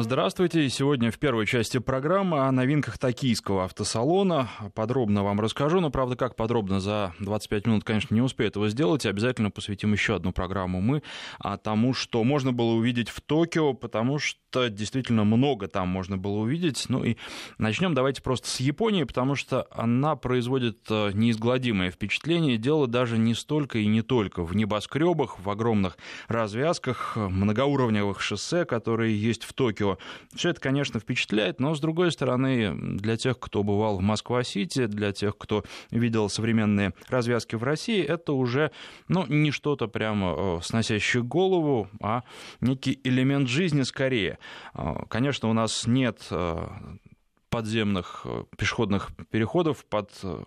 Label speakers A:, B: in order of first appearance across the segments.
A: Здравствуйте. Сегодня в первой части программы о новинках токийского автосалона. Подробно вам расскажу, но, правда, как подробно за 25 минут, конечно, не успею этого сделать. Обязательно посвятим еще одну программу мы а тому, что можно было увидеть в Токио, потому что действительно много там можно было увидеть. Ну и начнем давайте просто с Японии, потому что она производит э, неизгладимое впечатление. Дело даже не столько и не только в небоскребах, в огромных развязках, многоуровневых шоссе, которые есть в Токио, Токио. Все это, конечно, впечатляет, но, с другой стороны, для тех, кто бывал в Москва-Сити, для тех, кто видел современные развязки в России, это уже ну, не что-то прямо э, сносящее голову, а некий элемент жизни скорее. Э, конечно, у нас нет э, подземных э, пешеходных переходов под э,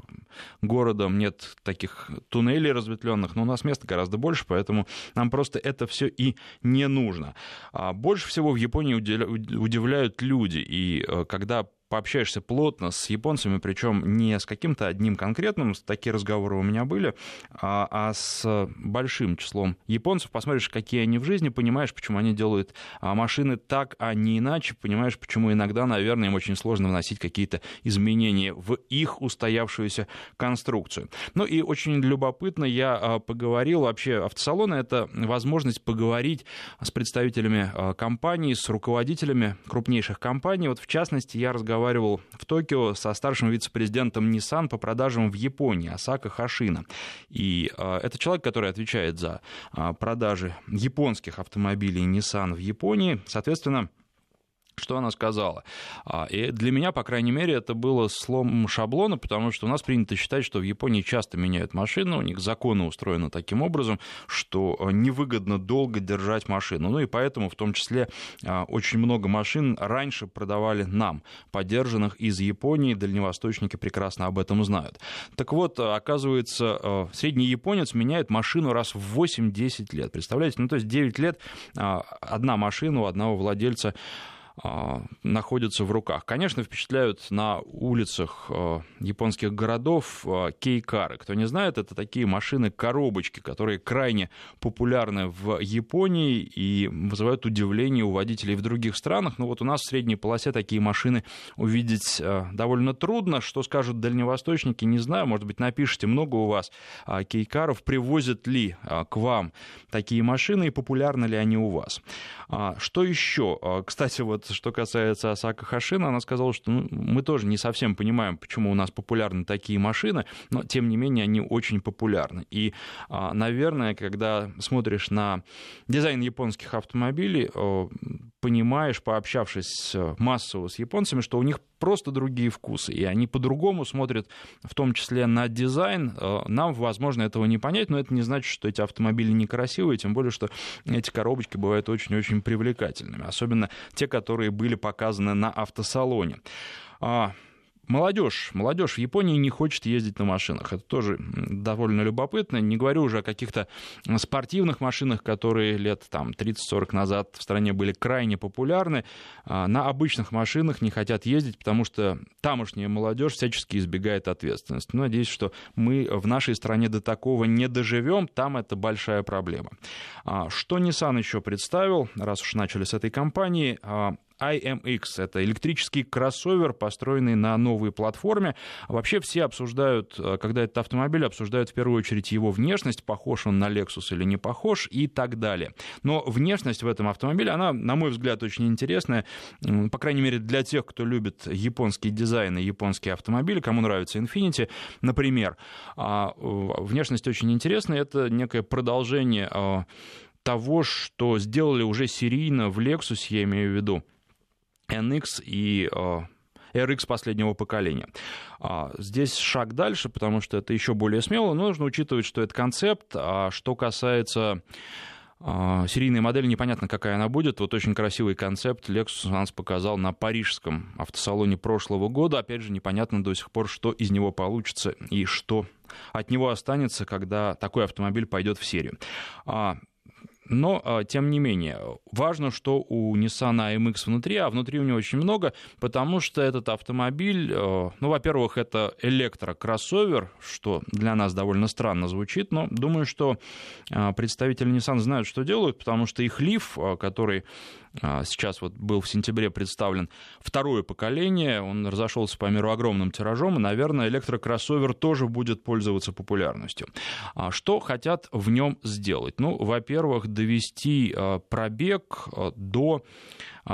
A: городом, нет таких туннелей разветвленных, но у нас места гораздо больше, поэтому нам просто это все и не нужно. А больше всего в Японии удивляют люди, и э, когда пообщаешься плотно с японцами, причем не с каким-то одним конкретным, такие разговоры у меня были, а, а с большим числом японцев, посмотришь, какие они в жизни, понимаешь, почему они делают а, машины так, а не иначе, понимаешь, почему иногда, наверное, им очень сложно вносить какие-то изменения в их устоявшуюся конструкцию. Ну и очень любопытно, я а, поговорил, вообще автосалоны — это возможность поговорить с представителями компаний, с руководителями крупнейших компаний. Вот в частности, я разговаривал разговаривал в Токио со старшим вице-президентом Nissan по продажам в Японии, Асака Хашина. И э, это человек, который отвечает за э, продажи японских автомобилей Nissan в Японии. Соответственно, что она сказала. А, и для меня, по крайней мере, это было слом шаблона, потому что у нас принято считать, что в Японии часто меняют машины, у них законы устроены таким образом, что а, невыгодно долго держать машину. Ну и поэтому в том числе а, очень много машин раньше продавали нам, подержанных из Японии, дальневосточники прекрасно об этом знают. Так вот, оказывается, средний японец меняет машину раз в 8-10 лет. Представляете? Ну то есть 9 лет одна машина у одного владельца находятся в руках. Конечно, впечатляют на улицах а, японских городов а, кейкары. Кто не знает, это такие машины-коробочки, которые крайне популярны в Японии и вызывают удивление у водителей в других странах. Но вот у нас в средней полосе такие машины увидеть довольно трудно. Что скажут дальневосточники, не знаю. Может быть, напишите, много у вас кейкаров. Привозят ли к вам такие машины и популярны ли они у вас? Что еще? Кстати, вот что касается Асака Хашина, она сказала, что ну, мы тоже не совсем понимаем, почему у нас популярны такие машины, но тем не менее они очень популярны. И, а, наверное, когда смотришь на дизайн японских автомобилей, понимаешь, пообщавшись массово с японцами, что у них просто другие вкусы, и они по-другому смотрят, в том числе на дизайн. Нам, возможно, этого не понять, но это не значит, что эти автомобили некрасивые, тем более, что эти коробочки бывают очень-очень привлекательными, особенно те, которые были показаны на автосалоне. Молодежь, молодежь в Японии не хочет ездить на машинах. Это тоже довольно любопытно. Не говорю уже о каких-то спортивных машинах, которые лет там, 30-40 назад в стране были крайне популярны. А, на обычных машинах не хотят ездить, потому что тамошняя молодежь всячески избегает ответственности. Но надеюсь, что мы в нашей стране до такого не доживем. Там это большая проблема. А, что Nissan еще представил, раз уж начали с этой компании, а, IMX. Это электрический кроссовер, построенный на новой платформе. Вообще все обсуждают, э, когда этот автомобиль, обсуждают в первую очередь его внешность, похож он на Lexus или не похож и так далее. Но внешность в этом автомобиле, она, на мой взгляд, очень интересная, по крайней мере, для тех, кто любит японский дизайн и японские автомобили, кому нравится Infiniti, например. А, внешность очень интересная, это некое продолжение а, того, что сделали уже серийно в Lexus, я имею в виду, NX и RX последнего поколения. А, здесь шаг дальше, потому что это еще более смело, но нужно учитывать, что это концепт. А что касается а, серийной модели, непонятно, какая она будет. Вот очень красивый концепт Lexus у нас показал на парижском автосалоне прошлого года. Опять же, непонятно до сих пор, что из него получится и что от него останется, когда такой автомобиль пойдет в серию. Но, а, тем не менее, важно, что у Nissan AMX внутри, а внутри у него очень много, потому что этот автомобиль, ну, во-первых, это электрокроссовер, что для нас довольно странно звучит, но думаю, что представители Nissan знают, что делают, потому что их лиф, который а, сейчас вот был в сентябре представлен второе поколение, он разошелся по миру огромным тиражом, и, наверное, электрокроссовер тоже будет пользоваться популярностью. А что хотят в нем сделать? Ну, во-первых, довести а, пробег до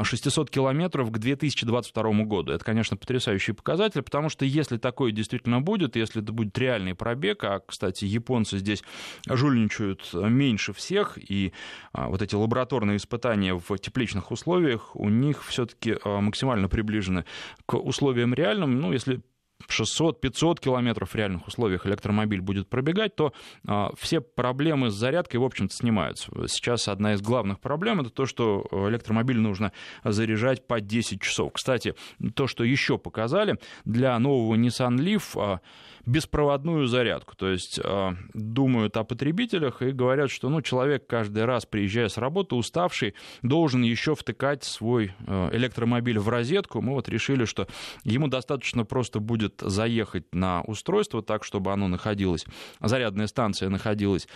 A: 600 километров к 2022 году. Это, конечно, потрясающий показатель, потому что если такое действительно будет, если это будет реальный пробег, а, кстати, японцы здесь жульничают меньше всех, и вот эти лабораторные испытания в тепличных тепличных условиях у них все-таки а, максимально приближены к условиям реальным. Ну, если 600-500 километров в реальных условиях электромобиль будет пробегать, то а, все проблемы с зарядкой, в общем-то, снимаются. Сейчас одна из главных проблем это то, что электромобиль нужно заряжать по 10 часов. Кстати, то, что еще показали, для нового Nissan Leaf а, беспроводную зарядку. То есть а, думают о потребителях и говорят, что ну, человек каждый раз, приезжая с работы, уставший, должен еще втыкать свой а, электромобиль в розетку. Мы вот решили, что ему достаточно просто будет заехать на устройство так, чтобы оно находилось, зарядная станция находилась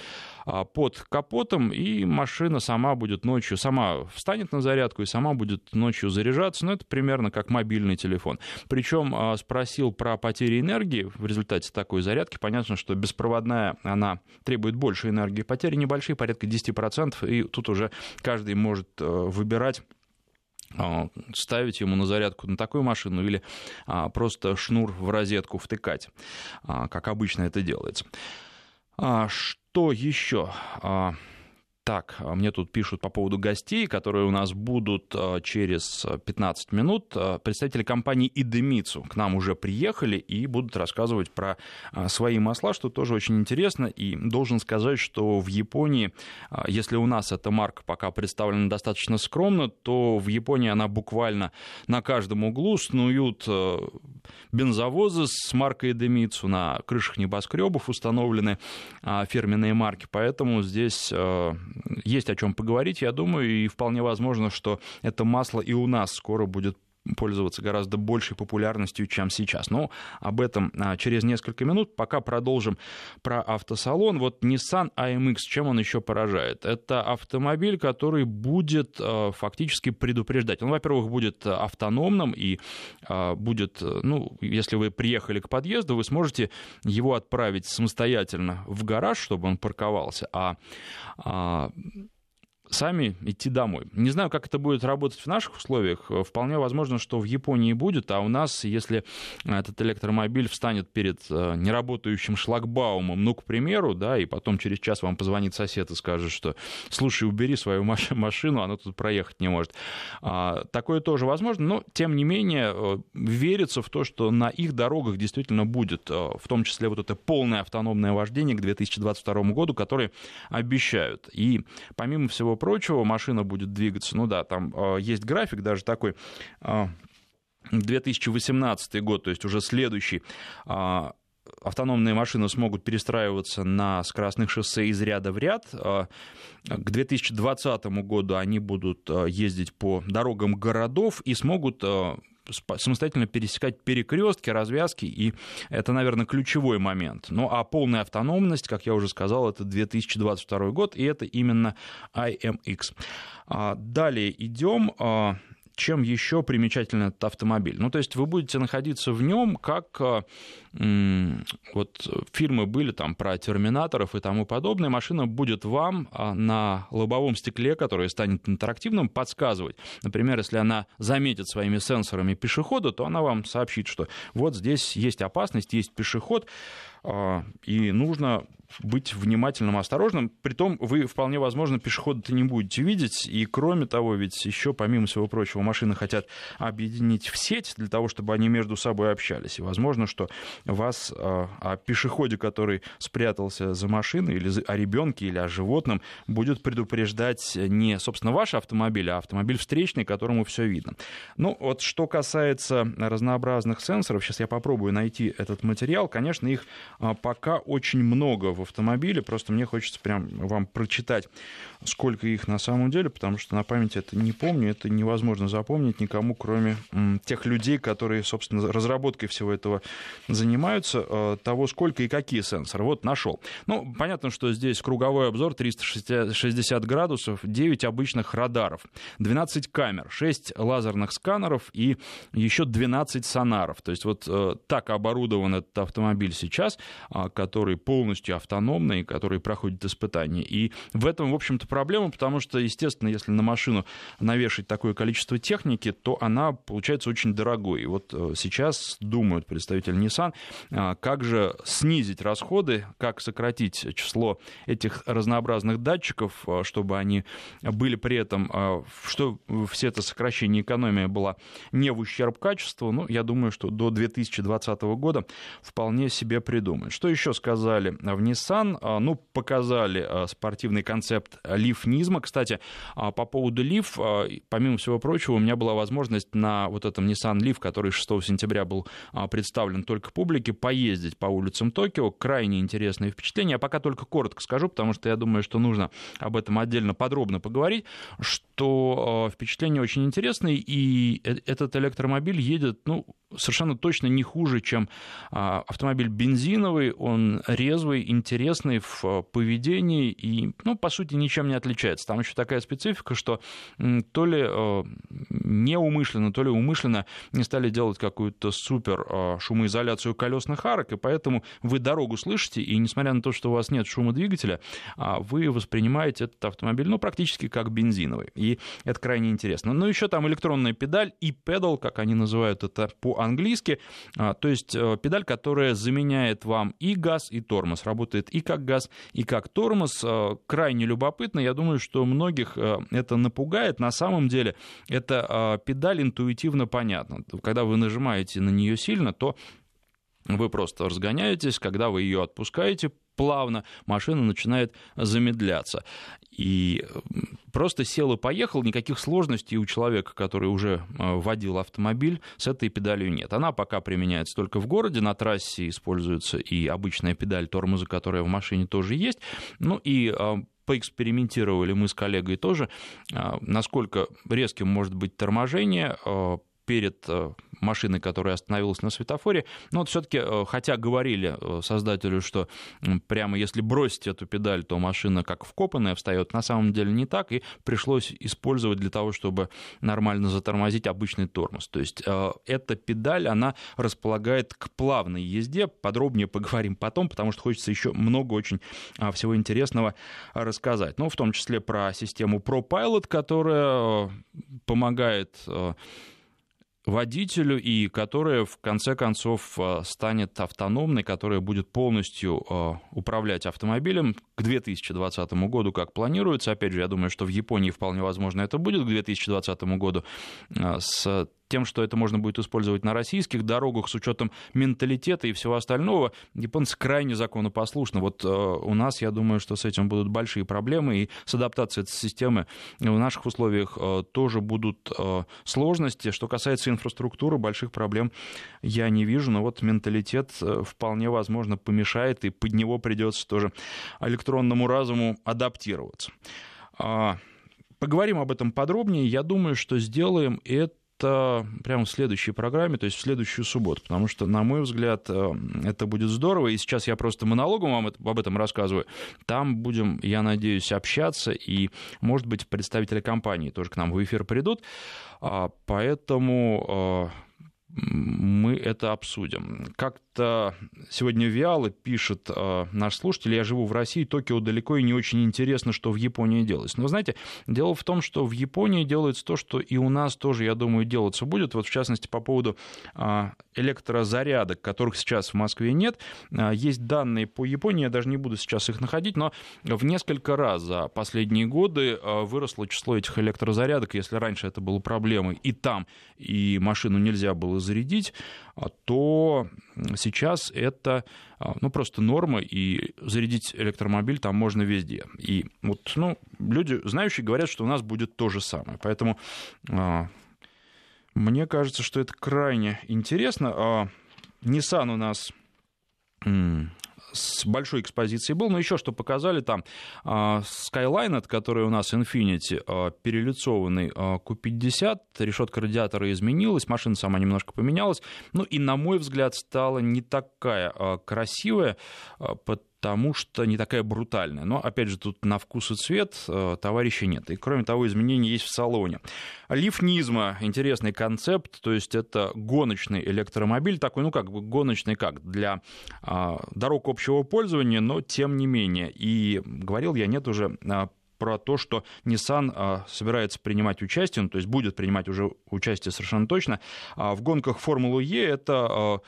A: а, под капотом, и машина сама будет ночью, сама встанет на зарядку и сама будет ночью заряжаться. Ну, это примерно как мобильный телефон. Причем спросил про потери энергии в результате такой зарядки понятно, что беспроводная, она требует больше энергии. Потери небольшие, порядка 10%, и тут уже каждый может э, выбирать ставить ему на зарядку на такую машину или а, просто шнур в розетку втыкать, а, как обычно это делается. А, что еще? Так, а мне тут пишут по поводу гостей, которые у нас будут а, через 15 минут. А, представители компании Идемицу к нам уже приехали и будут рассказывать про свои масла, что тоже очень интересно. И должен сказать, что в Японии, если у нас эта марка пока представлена достаточно скромно, то в Японии она буквально на каждом углу снуют бензовозы с маркой Идемицу, на крышах небоскребов установлены фирменные марки, поэтому здесь есть о чем поговорить, я думаю, и вполне возможно, что это масло и у нас скоро будет пользоваться гораздо большей популярностью, чем сейчас. Но об этом а, через несколько минут. Пока продолжим про автосалон. Вот Nissan AMX, чем он еще поражает? Это автомобиль, который будет а, фактически предупреждать. Он, во-первых, будет автономным и а, будет, ну, если вы приехали к подъезду, вы сможете его отправить самостоятельно в гараж, чтобы он парковался, а сами идти домой. Не знаю, как это будет работать в наших условиях. Вполне возможно, что в Японии будет, а у нас, если этот электромобиль встанет перед э, неработающим шлагбаумом, ну, к примеру, да, и потом через час вам позвонит сосед и скажет, что, слушай, убери свою машину, она тут проехать не может. А, такое тоже возможно, но, тем не менее, э, верится в то, что на их дорогах действительно будет, э, в том числе вот это полное автономное вождение к 2022 году, которое обещают. И, помимо всего прочего, машина будет двигаться. Ну да, там э, есть график даже такой. 2018 а, год, то есть уже следующий, а, автономные машины смогут перестраиваться на скоростных шоссе из ряда в ряд. А, к 2020 году они будут ездить по дорогам городов и смогут самостоятельно пересекать перекрестки, развязки, и это, наверное, ключевой момент. Ну а полная автономность, как я уже сказал, это 2022 год, и это именно IMX. А, далее идем а, чем еще примечателен этот автомобиль? Ну, то есть вы будете находиться в нем, как вот фильмы были там про терминаторов и тому подобное. Машина будет вам а, на лобовом стекле, которое станет интерактивным, подсказывать. Например, если она заметит своими сенсорами пешехода, то она вам сообщит, что вот здесь есть опасность, есть пешеход, а, и нужно быть внимательным, осторожным. Притом вы вполне возможно пешехода-то не будете видеть. И кроме того, ведь еще, помимо всего прочего, машины хотят объединить в сеть для того, чтобы они между собой общались. И возможно, что вас о пешеходе, который спрятался за машиной, или о ребенке, или о животном, будет предупреждать не, собственно, ваш автомобиль, а автомобиль встречный, которому все видно. Ну, вот что касается разнообразных сенсоров, сейчас я попробую найти этот материал. Конечно, их пока очень много в автомобиле, просто мне хочется прям вам прочитать, сколько их на самом деле, потому что на память это не помню, это невозможно запомнить никому, кроме тех людей, которые, собственно, разработкой всего этого занимаются, э, того, сколько и какие сенсоры. Вот нашел. Ну, понятно, что здесь круговой обзор 360 градусов, 9 обычных радаров, 12 камер, 6 лазерных сканеров и еще 12 сонаров. То есть вот э, так оборудован этот автомобиль сейчас, а, который полностью автономный, который проходит испытания. И в этом, в общем-то, проблема, потому что, естественно, если на машину навешать такое количество техники, то она получается очень дорогой. И вот э, сейчас думают представители Nissan, а, как же снизить расходы, как сократить число этих разнообразных датчиков, а, чтобы они были при этом, что все это сокращение экономия была не в ущерб качеству. Ну, я думаю, что до 2020 года вполне себе придумают. Что еще сказали в Nissan? Ну, показали спортивный концепт лифнизма. Кстати, по поводу лиф, помимо всего прочего, у меня была возможность на вот этом Nissan Leaf, который 6 сентября был представлен только публике, поездить по улицам Токио. Крайне интересные впечатления. Я пока только коротко скажу, потому что я думаю, что нужно об этом отдельно подробно поговорить, что впечатления очень интересные, и э, этот электромобиль едет, ну, совершенно точно не хуже, чем а, автомобиль бензиновый. Он резвый, интересный в а, поведении и, ну, по сути, ничем не отличается. Там еще такая специфика, что то ли а, неумышленно, то ли умышленно не стали делать какую-то супер шумоизоляцию колесных арок, и поэтому вы дорогу слышите, и несмотря на то, что у вас нет шума двигателя, вы воспринимаете этот автомобиль, ну, практически как бензиновый. И это крайне интересно. Ну, еще там электронная педаль и педал, как они называют это по по-английски, а, то есть э, педаль, которая заменяет вам и газ, и тормоз, работает и как газ, и как тормоз. Э, крайне любопытно, я думаю, что многих э, это напугает. На самом деле эта педаль интуитивно понятна. Когда вы нажимаете на нее сильно, то вы просто разгоняетесь, когда вы ее отпускаете, плавно машина начинает замедляться. И просто сел и поехал, никаких сложностей у человека, который уже э, водил автомобиль, с этой педалью нет. Она пока применяется только в городе, на трассе используется и обычная педаль тормоза, которая в машине тоже есть. Ну и э, поэкспериментировали мы с коллегой тоже, э, насколько резким может быть торможение перед машины, которая остановилась на светофоре. Но вот все-таки, э, хотя говорили э, создателю, что прямо если бросить эту педаль, то машина как вкопанная встает, на самом деле не так, и пришлось использовать для того, чтобы нормально затормозить обычный тормоз. То есть э, эта педаль, она располагает к плавной езде. Подробнее поговорим потом, потому что хочется еще много очень всего интересного рассказать. Ну, в том числе про систему ProPilot, которая помогает водителю и которая в конце концов э, станет автономной, которая будет полностью э, управлять автомобилем к 2020 году, как планируется. Опять же, я думаю, что в Японии вполне возможно это будет к 2020 году э, с тем, что это можно будет использовать на российских дорогах с учетом менталитета и всего остального, японцы крайне законопослушны. Вот э, у нас, я думаю, что с этим будут большие проблемы, и с адаптацией этой системы в наших условиях э, тоже будут э, сложности. Что касается инфраструктуры, больших проблем я не вижу, но вот менталитет вполне возможно помешает, и под него придется тоже электронному разуму адаптироваться. А, поговорим об этом подробнее. Я думаю, что сделаем это это прямо в следующей программе, то есть в следующую субботу, потому что, на мой взгляд, э, это будет здорово, и сейчас я просто монологом вам об этом рассказываю. Там будем, я надеюсь, общаться, и, может быть, представители компании тоже к нам в эфир придут, а, поэтому э, мы это обсудим. Как-то сегодня Виалы пишет э, наш слушатель, я живу в России, Токио далеко и не очень интересно, что в Японии делается. Но, знаете, дело в том, что в Японии делается то, что и у нас тоже, я думаю, делаться будет. Вот, в частности, по поводу э, электрозарядок, которых сейчас в Москве нет. Э, есть данные по Японии, я даже не буду сейчас их находить, но в несколько раз за последние годы э, выросло число этих электрозарядок. Если раньше это было проблемой и там, и машину нельзя было зарядить, то сейчас это ну, просто норма, и зарядить электромобиль там можно везде. И вот, ну, люди, знающие, говорят, что у нас будет то же самое. Поэтому мне кажется, что это крайне интересно. Nissan у нас с большой экспозицией был, но еще что показали там, а, Skyline, который у нас Infinity, а, перелицованный а, Q50, решетка радиатора изменилась, машина сама немножко поменялась, ну и, на мой взгляд, стала не такая красивая, потому что не такая брутальная. Но, опять же, тут на вкус и цвет э, товарища нет. И, кроме того, изменения есть в салоне. Лиф Низма, интересный концепт, то есть это гоночный электромобиль, такой, ну как бы гоночный как, для а, дорог общего пользования, но тем не менее. И говорил я, нет уже а, про то, что Nissan а, собирается принимать участие, ну, то есть будет принимать уже участие совершенно точно, в гонках Формулы Е. Это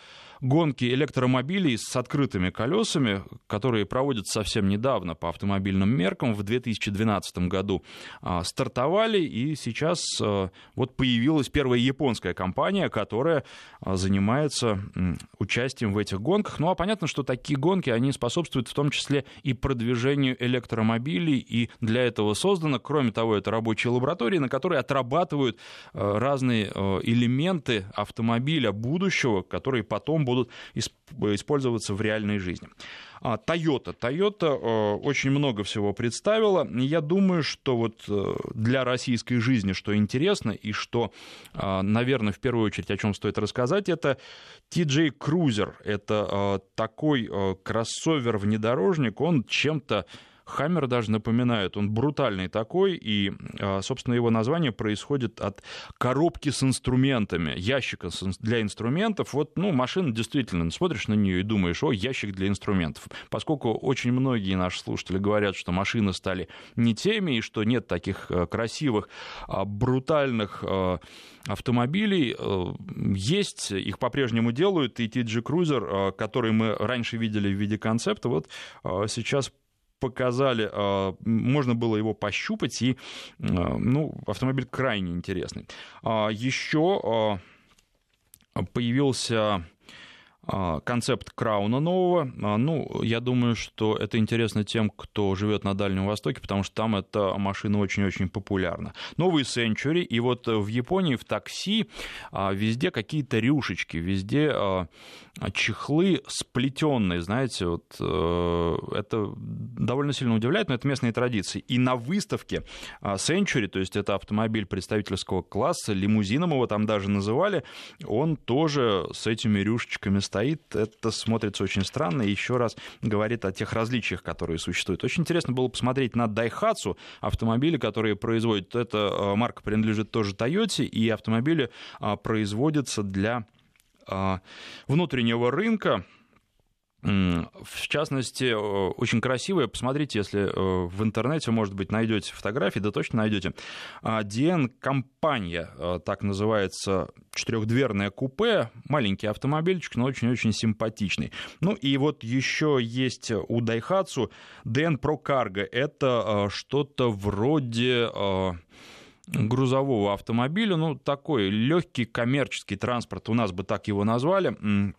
A: гонки электромобилей с открытыми колесами, которые проводятся совсем недавно по автомобильным меркам, в 2012 году а, стартовали, и сейчас а, вот появилась первая японская компания, которая а, занимается участием в этих гонках. Ну а понятно, что такие гонки, они способствуют в том числе и продвижению электромобилей, и для этого создано, кроме того, это рабочие лаборатории, на которые отрабатывают разные элементы автомобиля будущего, которые потом будут будут использоваться в реальной жизни. Toyota. А, Toyota э, очень много всего представила. Я думаю, что вот э, для российской жизни, что интересно, и что, э, наверное, в первую очередь, о чем стоит рассказать, это TJ Cruiser. Это такой кроссовер-внедорожник, он чем-то Хаммер даже напоминает, он брутальный такой, и, а, собственно, его название происходит от коробки с инструментами, ящика для инструментов. Вот, ну, машина действительно, смотришь на нее и думаешь, о, ящик для инструментов. Поскольку очень многие наши слушатели говорят, что машины стали не теми, и что нет таких э, красивых, а, брутальных э, автомобилей. Э, есть, их по-прежнему делают, и TG Cruiser, который мы раньше видели в виде концепта, вот сейчас показали, а, можно было его пощупать, и а, ну, автомобиль крайне интересный. А, Еще появился концепт крауна нового. А, ну, я думаю, что это интересно тем, кто живет на Дальнем Востоке, потому что там эта машина очень-очень популярна. Новый Century, и вот в Японии в такси а, везде какие-то рюшечки, везде чехлы сплетенные, знаете, вот э, это довольно сильно удивляет, но это местные традиции. И на выставке Century, то есть это автомобиль представительского класса, лимузином его там даже называли, он тоже с этими рюшечками стоит, это смотрится очень странно и еще раз говорит о тех различиях, которые существуют. Очень интересно было посмотреть на Daihatsu автомобили, которые производят. Эта э, марка принадлежит тоже Toyota, и автомобили а, производятся для а, внутреннего рынка, в частности, очень красивая, посмотрите, если э, в интернете, может быть, найдете фотографии, да точно найдете. DN компания, э, так называется, четырехдверное купе, маленький автомобильчик, но очень-очень симпатичный. Ну и вот еще есть у Daihatsu DN Pro Cargo. Это э, что-то вроде грузового автомобиля, ну, такой легкий коммерческий транспорт, у нас бы так его назвали,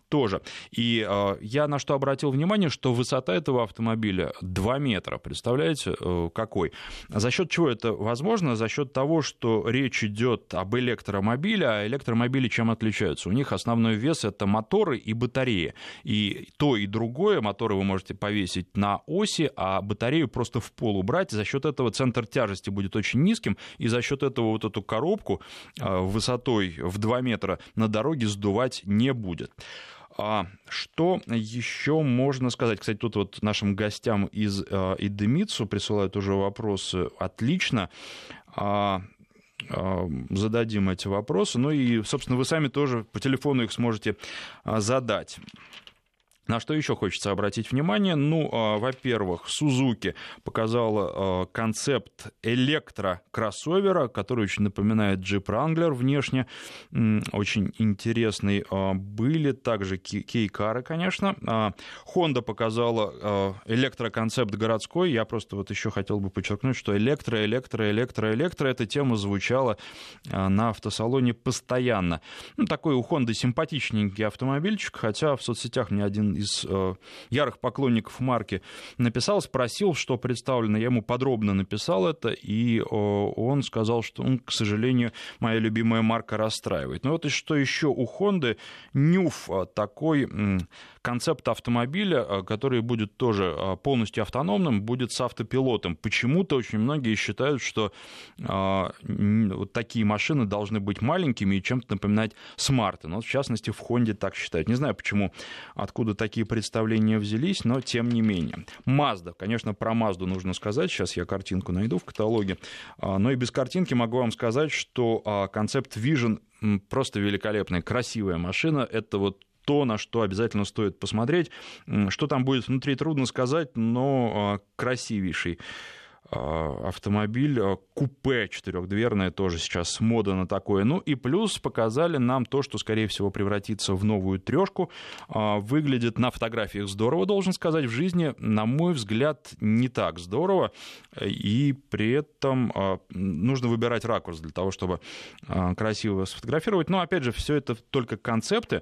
A: тоже. И э, я на что обратил внимание, что высота этого автомобиля 2 метра, представляете, э, какой? За счет чего это возможно? За счет того, что речь идет об электромобиле, а электромобили чем отличаются? У них основной вес это моторы и батареи. И то, и другое, моторы вы можете повесить на оси, а батарею просто в пол убрать. За счет этого центр тяжести будет очень низким, и за счет счет этого вот эту коробку а, высотой в 2 метра на дороге сдувать не будет. А что еще можно сказать? Кстати, тут вот нашим гостям из э, Идемицу присылают уже вопросы. Отлично. А, а, зададим эти вопросы. Ну и, собственно, вы сами тоже по телефону их сможете задать. На что еще хочется обратить внимание? Ну, а, во-первых, Сузуки показала а, концепт электрокроссовера, который очень напоминает Jeep Wrangler внешне, очень интересный. А, были также кейкары, конечно. Honda показала электроконцепт городской. Я просто вот еще хотел бы подчеркнуть, что электро, электро, электро, электро, эта тема звучала на автосалоне постоянно. Ну, такой у Honda симпатичненький автомобильчик, хотя в соцсетях мне один из э, ярых поклонников марки написал, спросил, что представлено. Я ему подробно написал это, и он сказал, что, он, к сожалению, моя любимая марка расстраивает. Ну вот и что еще у Honda, Нюф э, такой концепт автомобиля, э, который будет тоже полностью автономным, будет с автопилотом. Почему-то очень многие считают, что вот такие машины должны быть маленькими и чем-то напоминать смарты. Но, в частности, в Honda так считают. Не знаю, почему, откуда такие представления взялись, но тем не менее. Mazda, конечно, про Mazda нужно сказать, сейчас я картинку найду в каталоге, а, но и без картинки могу вам сказать, что а, концепт Vision просто великолепная, красивая машина, это вот то, на что обязательно стоит посмотреть. Что там будет внутри, трудно сказать, но а, красивейший автомобиль, а, купе четырехдверное, тоже сейчас мода на такое. Ну и плюс показали нам то, что, скорее всего, превратится в новую трешку. А, выглядит на фотографиях здорово, должен сказать. В жизни, на мой взгляд, не так здорово. И при этом нужно выбирать ракурс для того, чтобы красиво сфотографировать. Но, опять же, все это только концепты.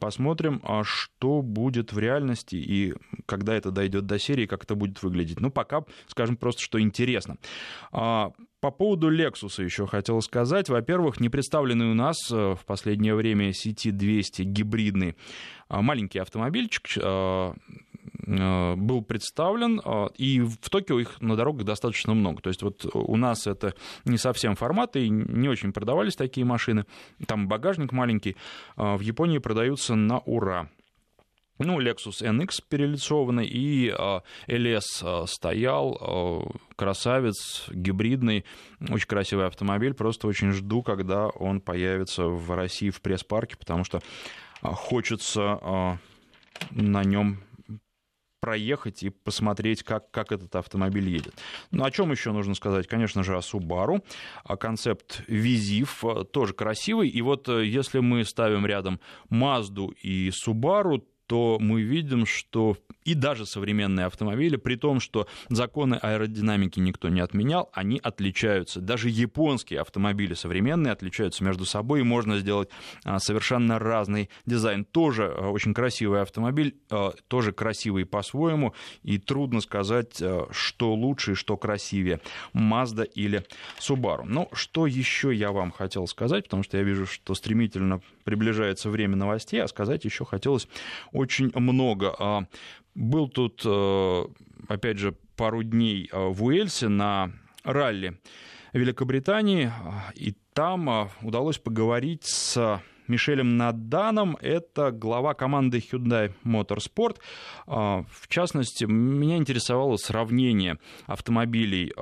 A: Посмотрим, что будет в реальности и когда это дойдет до серии, как это будет выглядеть. Ну, пока, скажем просто, что интересно. А, по поводу Lexus еще хотел сказать. Во-первых, не представленный у нас э, в последнее время CT200 гибридный а, маленький автомобильчик а, был представлен, и в Токио их на дорогах достаточно много. То есть вот у нас это не совсем формат, и не очень продавались такие машины. Там багажник маленький. В Японии продаются на ура. Ну, Lexus NX перелицованный, и LS стоял, красавец, гибридный, очень красивый автомобиль. Просто очень жду, когда он появится в России в пресс-парке, потому что хочется на нем проехать и посмотреть, как, как этот автомобиль едет. Ну, о чем еще нужно сказать? Конечно же, о Subaru. А концепт Визив тоже красивый. И вот э, если мы ставим рядом Mazda и Subaru, то мы видим, что и даже современные автомобили, при том, что законы аэродинамики никто не отменял, они отличаются. Даже японские автомобили современные отличаются между собой, и можно сделать а, совершенно разный дизайн. Тоже а, очень красивый автомобиль, а, тоже красивый по-своему, и трудно сказать, что лучше и что красивее, Mazda или Subaru. Но что еще я вам хотел сказать, потому что я вижу, что стремительно приближается время новостей, а сказать еще хотелось очень много. Был тут, э, опять же, пару дней э, в Уэльсе на ралли Великобритании, и там э, удалось поговорить с Мишелем Наданом, это глава команды Hyundai Motorsport. В частности, меня интересовало сравнение автомобилей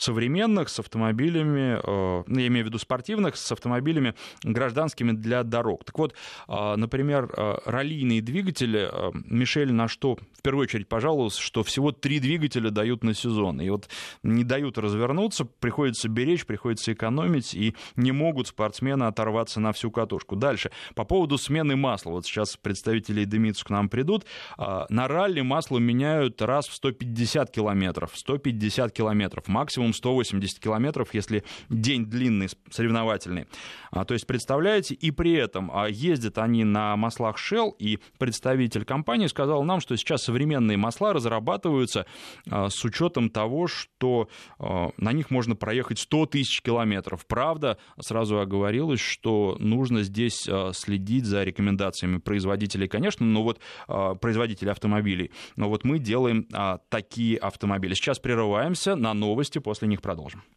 A: современных с автомобилями, э, ну, я имею в виду спортивных, с автомобилями гражданскими для дорог. Так вот, э, например, э, раллийные двигатели, Мишель на что в первую очередь пожаловался, что всего три двигателя дают на сезон. И вот не дают развернуться, приходится беречь, приходится экономить, и не могут спортсмены оторваться на всю катушку. Дальше, по поводу смены масла. Вот сейчас представители Демитсу к нам придут. На ралли масло меняют раз в 150 километров. 150 километров. Максимум максимум 180 километров, если день длинный, соревновательный. А, то есть, представляете, и при этом а, ездят они на маслах Shell, и представитель компании сказал нам, что сейчас современные масла разрабатываются а, с учетом того, что на них можно проехать 100 тысяч километров. Правда, сразу оговорилось, что нужно здесь следить за рекомендациями производителей, конечно, но вот производителей автомобилей. Но вот мы делаем такие автомобили. Сейчас прерываемся на новости, после них продолжим.